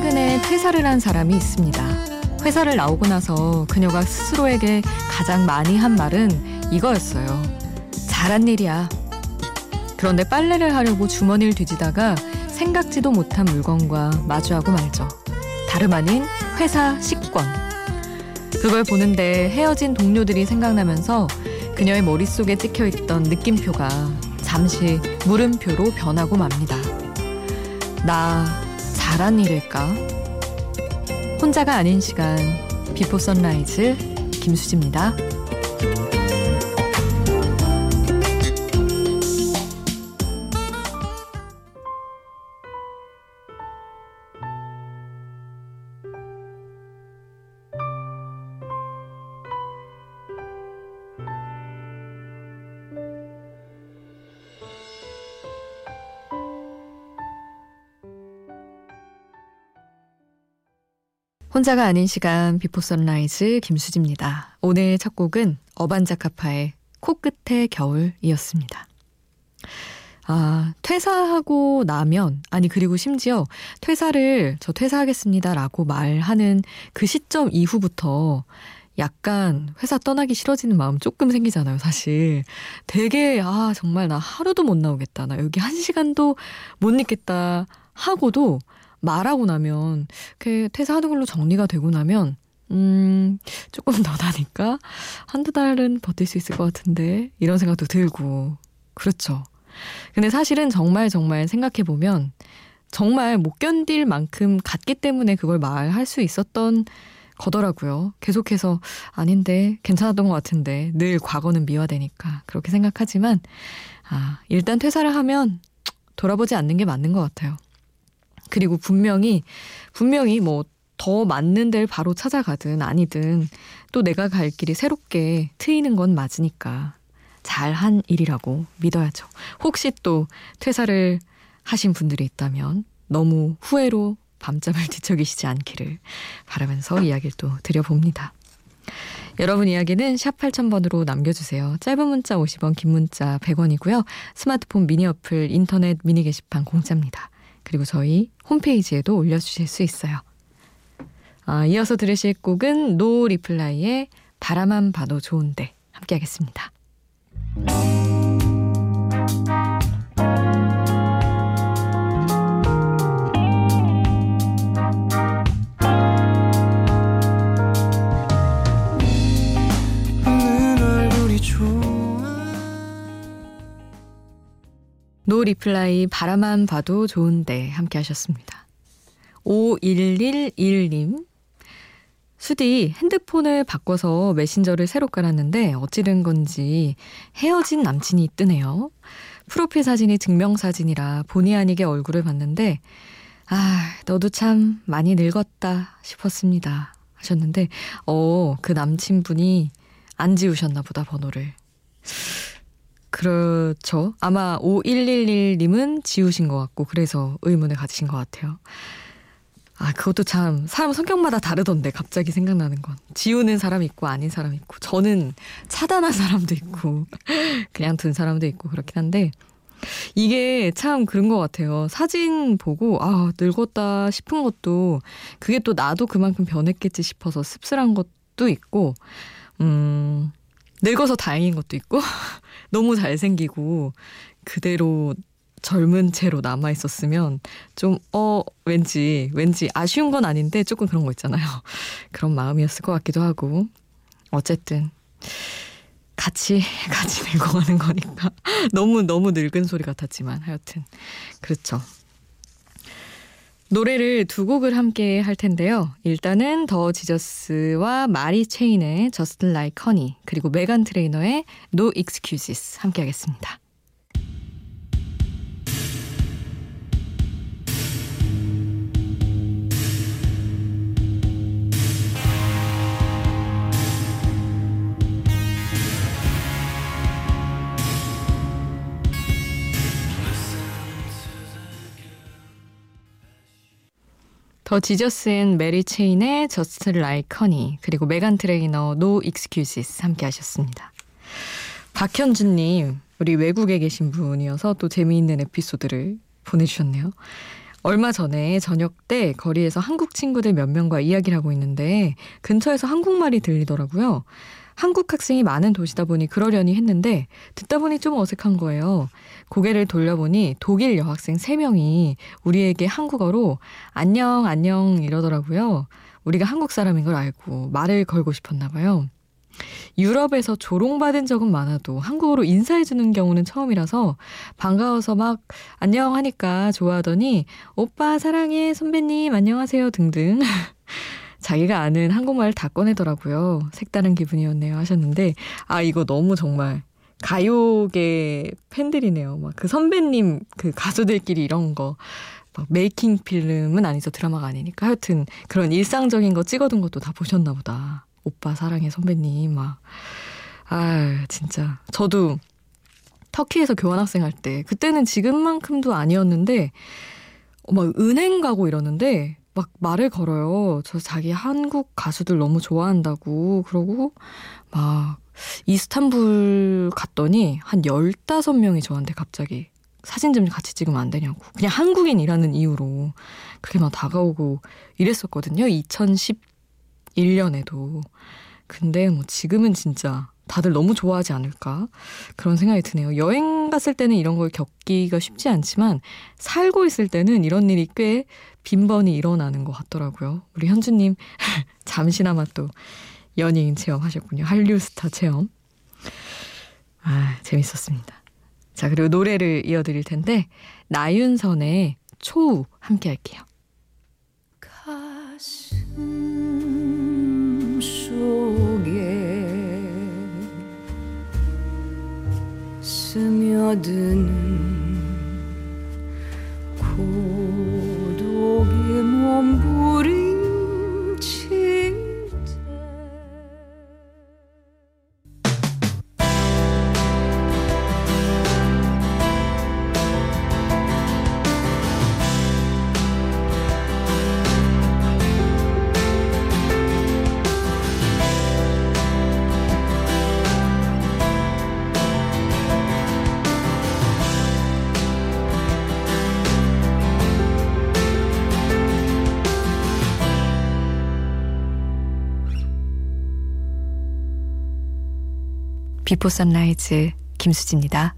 중에 퇴사를 한 사람이 있습니다. 회사를 나오고 나서 그녀가 스스로에게 가장 많이 한 말은 이거였어요. 잘한 일이야. 그런데 빨래를 하려고 주머니를 뒤지다가 생각지도 못한 물건과 마주하고 말죠. 다름 아닌 회사 식권. 그걸 보는데 헤어진 동료들이 생각나면서 그녀의 머릿속에 찍혀 있던 느낌표가 잠시 물음표로 변하고 맙니다. 나 잘한 일일까? 혼자가 아닌 시간 비포 선라이즈 김수지입니다. 혼자가 아닌 시간 Before Sunrise 김수지입니다. 오늘 첫 곡은 어반자카파의 코끝의 겨울이었습니다. 아, 퇴사하고 나면, 아니, 그리고 심지어 퇴사를 저 퇴사하겠습니다라고 말하는 그 시점 이후부터 약간 회사 떠나기 싫어지는 마음 조금 생기잖아요, 사실. 되게, 아, 정말 나 하루도 못 나오겠다. 나 여기 한 시간도 못 있겠다 하고도 말하고 나면 그 퇴사하는 걸로 정리가 되고 나면 음, 조금 더 나니까 한두 달은 버틸 수 있을 것 같은데 이런 생각도 들고 그렇죠. 근데 사실은 정말 정말 생각해 보면 정말 못 견딜 만큼 갔기 때문에 그걸 말할 수 있었던 거더라고요. 계속해서 아닌데 괜찮았던 것 같은데 늘 과거는 미화되니까 그렇게 생각하지만 아 일단 퇴사를 하면 돌아보지 않는 게 맞는 것 같아요. 그리고 분명히 분명히 뭐 더 맞는 데를 바로 찾아가든 아니든 또 내가 갈 길이 새롭게 트이는 건 맞으니까 잘한 일이라고 믿어야죠. 혹시 또 퇴사를 하신 분들이 있다면 너무 후회로 밤잠을 뒤척이시지 않기를 바라면서 이야기를 또 드려봅니다. 여러분 이야기는 샵 8000번으로 남겨주세요. 짧은 문자 50원, 긴 문자 100원이고요. 스마트폰 미니 어플, 인터넷 미니 게시판 공짜입니다. 그리고 저희 홈페이지에도 올려주실 수 있어요. 아, 이어서 들으실 곡은 No Reply의 바라만 봐도 좋은데 함께 하겠습니다. No Reply 바라만 봐도 좋은데 함께 하셨습니다. 5111님 수디 핸드폰을 바꿔서 메신저를 새로 깔았는데 어찌 된 건지 헤어진 남친이 뜨네요. 프로필 사진이 증명사진이라 본의 아니게 얼굴을 봤는데 아 너도 참 많이 늙었다 싶었습니다 하셨는데 어 그 남친분이 안 지우셨나 보다 번호를 그렇죠. 아마 5111님은 지우신 것 같고 그래서 의문을 가지신 것 같아요. 아, 그것도 참 사람 성격마다 다르던데 갑자기 생각나는 건. 지우는 사람 있고 아닌 사람 있고 저는 차단한 사람도 있고 그냥 둔 사람도 있고 그렇긴 한데 이게 참 그런 것 같아요. 사진 보고 아 늙었다 싶은 것도 그게 또 나도 그만큼 변했겠지 싶어서 씁쓸한 것도 있고 음 늙어서 다행인 것도 있고 너무 잘생기고 그대로 젊은 채로 남아 있었으면 좀 어 왠지 왠지 아쉬운 건 아닌데 조금 그런 거 있잖아요. 그런 마음이었을 것 같기도 하고 어쨌든 같이 같이 늙어가는 거니까 너무 너무 늙은 소리 같았지만 하여튼 그렇죠. 노래를 두 곡을 함께 할 텐데요. 일단은 더 지저스와 마리 체인의 Just Like Honey 그리고 메간 트레이너의 No Excuses 함께 하겠습니다. The Jesus and Mary Chain의 Just Like Honey 그리고 Meghan Trainor No Excuses 함께 하셨습니다. 박현준 님 우리 외국에 계신 분이어서 또 재미있는 에피소드를 보내주셨네요. 얼마 전에 저녁 때 거리에서 한국 친구들 몇 명과 이야기를 하고 있는데 근처에서 한국말이 들리더라고요. 한국 학생이 많은 도시다 보니 그러려니 했는데 듣다 보니 좀 어색한 거예요. 고개를 돌려보니 독일 여학생 3명이 우리에게 한국어로 안녕, 안녕 이러더라고요. 우리가 한국 사람인 걸 알고 말을 걸고 싶었나 봐요. 유럽에서 조롱받은 적은 많아도 한국어로 인사해주는 경우는 처음이라서 반가워서 막 안녕 하니까 좋아하더니 오빠 사랑해 선배님 안녕하세요 등등 자기가 아는 한국말 다 꺼내더라고요. 색다른 기분이었네요 하셨는데 아 이거 너무 정말 가요계 팬들이네요. 막 그 선배님 그 가수들끼리 이런 거 막 메이킹 필름은 아니죠 드라마가 아니니까 하여튼 그런 일상적인 거 찍어둔 것도 다 보셨나 보다. 오빠 사랑해 선배님 막 아 진짜 저도 터키에서 교환학생 할 때 그때는 지금만큼도 아니었는데 막 은행 가고 이러는데 막 말을 걸어요. 저 자기 한국 가수들 너무 좋아한다고 그러고 막 이스탄불 갔더니 한 15명이 저한테 갑자기 사진 좀 같이 찍으면 안 되냐고. 그냥 한국인이라는 이유로 그렇게 막 다가오고 이랬었거든요. 2011년에도. 근데 뭐 지금은 진짜 다들 너무 좋아하지 않을까 그런 생각이 드네요. 여행 갔을 때는 이런 걸 겪기가 쉽지 않지만 살고 있을 때는 이런 일이 꽤 빈번히 일어나는 것 같더라고요. 우리 현주님 잠시나마 또 연예인 체험하셨군요. 한류 스타 체험. 아 재밌었습니다. 자 그리고 노래를 이어드릴 텐데 나윤선의 초우 함께 할게요. 스며 Before Sunrise 김수지입니다.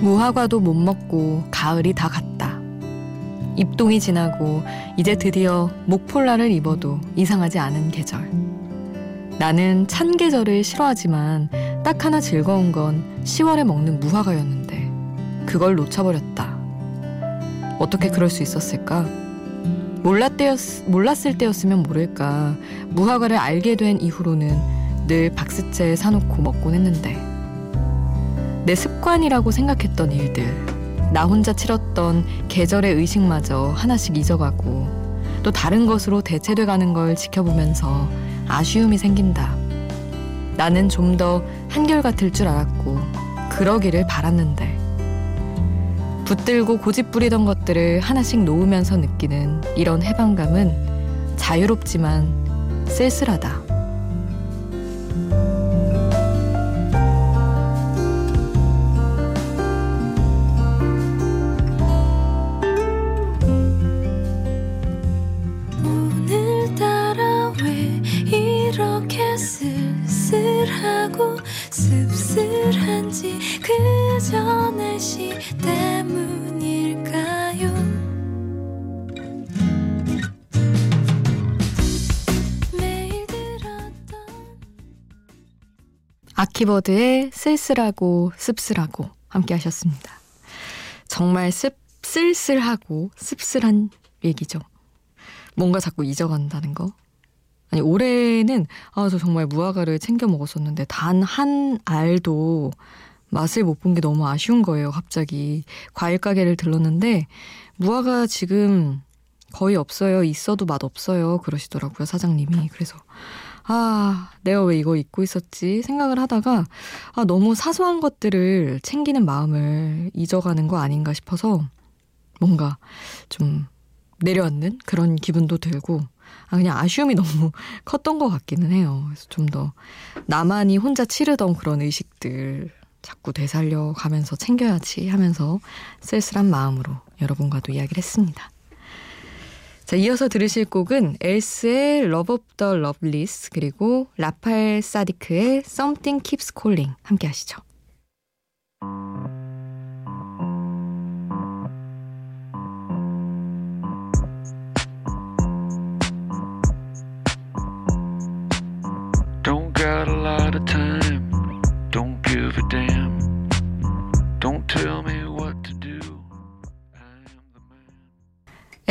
무화과도 못 먹고 가을이 다 갔다. 입동이 지나고 이제 드디어 목폴라를 입어도 이상하지 않은 계절. 나는 찬 계절을 싫어하지만 딱 하나 즐거운 건 10월에 먹는 무화과였는데 그걸 놓쳐버렸다. 어떻게 그럴 수 있었을까? 몰랐대였, 몰랐을 때였으면 모를까 무화과를 알게 된 이후로는 늘 박스째에 사놓고 먹곤 했는데 내 습관이라고 생각했던 일들 나 혼자 치렀던 계절의 의식마저 하나씩 잊어가고 또 다른 것으로 대체돼 가는 걸 지켜보면서 아쉬움이 생긴다. 나는 좀 더 한결같을 줄 알았고 그러기를 바랐는데 붙들고 고집 부리던 것들을 하나씩 놓으면서 느끼는 이런 해방감은 자유롭지만 쓸쓸하다. 키버드의 쓸쓸하고 씁쓸하고 함께 하셨습니다. 정말 씁, 쓸쓸하고 씁쓸한 얘기죠. 뭔가 자꾸 잊어간다는 거. 아니, 올해는, 아, 저 정말 무화과를 챙겨 먹었었는데, 단 한 알도 맛을 못 본 게 너무 아쉬운 거예요, 갑자기. 과일 가게를 들렀는데, 무화과 지금 거의 없어요. 있어도 맛 없어요. 그러시더라고요, 사장님이. 그래서, 아, 내가 왜 이거 잊고 있었지 생각을 하다가 아, 너무 사소한 것들을 챙기는 마음을 잊어가는 거 아닌가 싶어서 뭔가 좀 내려앉는 그런 기분도 들고 아, 그냥 아쉬움이 너무 컸던 것 같기는 해요. 그래서 좀 더 나만이 혼자 치르던 그런 의식들 자꾸 되살려 가면서 챙겨야지 하면서 쓸쓸한 마음으로 여러분과도 이야기를 했습니다. 자, 이어서 들으실 곡은 엘스의 Love of the Loveless 그리고 라팔 사디크의 Something Keeps Calling 함께 하시죠.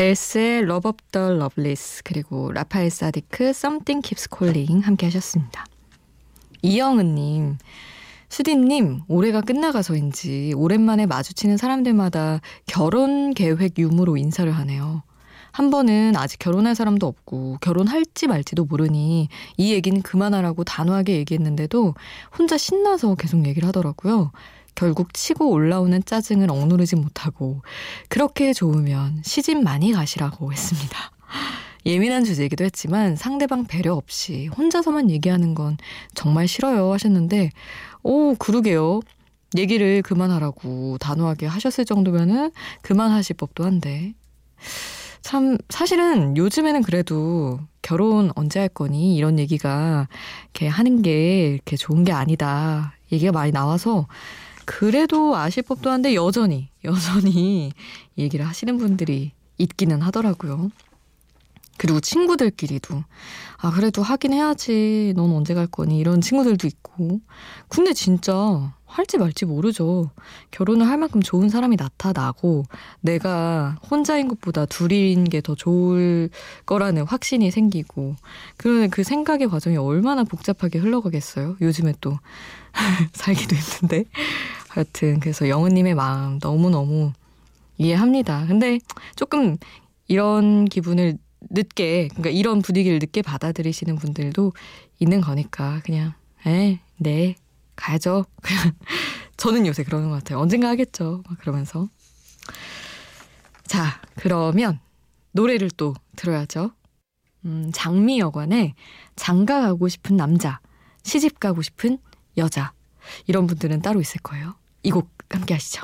엘스의 Love of the Loveless 그리고 라파엘 사디크 Something Keeps Calling 함께 하셨습니다. 이영은님 수디님 올해가 끝나가서인지 오랜만에 마주치는 사람들마다 결혼 계획 유무로 인사를 하네요. 한 번은 아직 결혼할 사람도 없고 결혼할지 말지도 모르니 이 얘기는 그만하라고 단호하게 얘기했는데도 혼자 신나서 계속 얘기를 하더라고요. 결국 치고 올라오는 짜증을 억누르지 못하고 그렇게 좋으면 시집 많이 가시라고 했습니다. 예민한 주제이기도 했지만 상대방 배려 없이 혼자서만 얘기하는 건 정말 싫어요 하셨는데 오 그러게요. 얘기를 그만하라고 단호하게 하셨을 정도면은 그만하실 법도 한데 참 사실은 요즘에는 그래도 결혼 언제 할 거니 이런 얘기가 이렇게 하는 게 이렇게 좋은 게 아니다 얘기가 많이 나와서 그래도 아실 법도 한데 여전히 여전히 얘기를 하시는 분들이 있기는 하더라고요. 그리고 친구들끼리도. 아 그래도 하긴 해야지. 넌 언제 갈 거니? 이런 친구들도 있고. 근데 진짜 할지 말지 모르죠. 결혼을 할 만큼 좋은 사람이 나타나고 내가 혼자인 것보다 둘인 게 더 좋을 거라는 확신이 생기고 그러는 그 생각의 과정이 얼마나 복잡하게 흘러가겠어요? 요즘에 또 살기도 힘든데. 하여튼 그래서 영은님의 마음 너무너무 이해합니다. 근데 조금 이런 기분을 늦게 그러니까 이런 분위기를 늦게 받아들이시는 분들도 있는 거니까 그냥 에, 네 가야죠. 저는 요새 그러는 것 같아요. 언젠가 하겠죠. 막 그러면서 자 그러면 노래를 또 들어야죠. 음, 장미 여관에 장가 가고 싶은 남자, 시집 가고 싶은 여자 이런 분들은 따로 있을 거예요. 이 곡 함께 하시죠.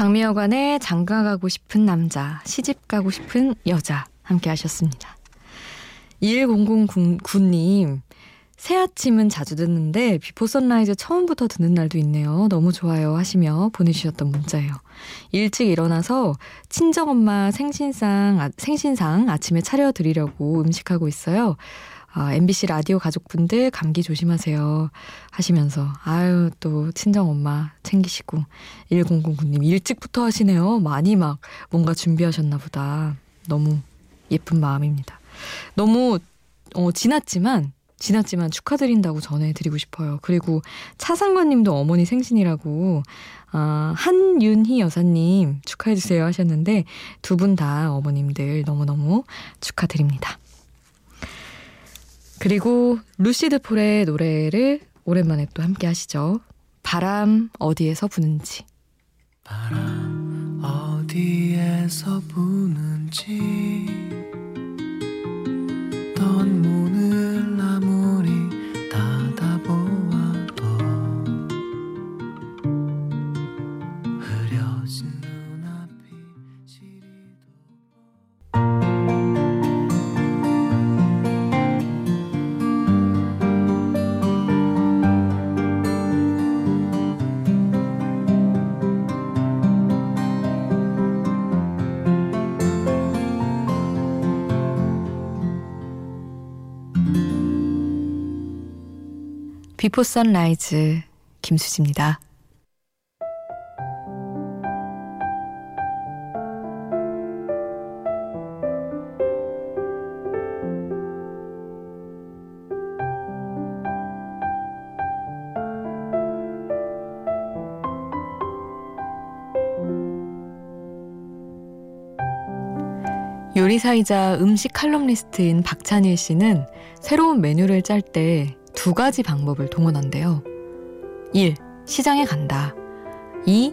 장미여관에 장가 가고 싶은 남자, 시집 가고 싶은 여자 함께 하셨습니다. 210009님, 새 아침은 자주 듣는데 비포 선라이즈 처음부터 듣는 날도 있네요. 너무 좋아요 하시며 보내주셨던 문자예요. 일찍 일어나서 친정엄마 생신상, 아, 생신상 아침에 차려드리려고 음식하고 있어요. 아, MBC 라디오 가족분들 감기 조심하세요 하시면서 아유 또 친정 엄마 챙기시고 1009님 일찍부터 하시네요. 많이 막 뭔가 준비하셨나 보다. 너무 예쁜 마음입니다. 너무 어, 지났지만 지났지만 축하드린다고 전해드리고 싶어요. 그리고 차상관님도 어머니 생신이라고 아, 한윤희 여사님 축하해주세요 하셨는데 두 분 다 어머님들 너무너무 축하드립니다. 그리고 루시드 폴의 노래를 오랜만에 또 함께 하시죠. 바람 어디에서 부는지. 바람 어디에서 부는지 비포 선라이즈 김수지입니다. 요리사이자 음식 칼럼니스트인 박찬일 씨는 새로운 메뉴를 짤때 두 가지 방법을 동원한대요. 1. 시장에 간다. 2.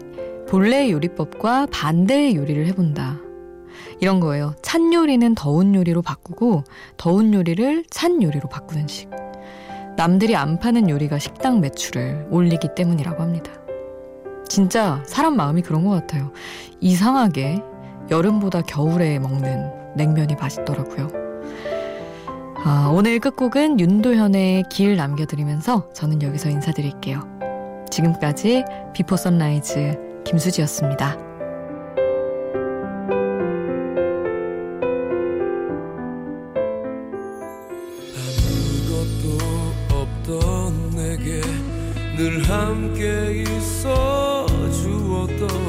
본래 요리법과 반대의 요리를 해본다. 이런 거예요. 찬 요리는 더운 요리로 바꾸고 더운 요리를 찬 요리로 바꾸는 식. 남들이 안 파는 요리가 식당 매출을 올리기 때문이라고 합니다. 진짜 사람 마음이 그런 것 같아요. 이상하게 여름보다 겨울에 먹는 냉면이 맛있더라고요. 아, 오늘 끝곡은 윤도현의 길 남겨드리면서 저는 여기서 인사드릴게요. 지금까지 비포 선라이즈 김수지였습니다. 늘 함께 있어 주었던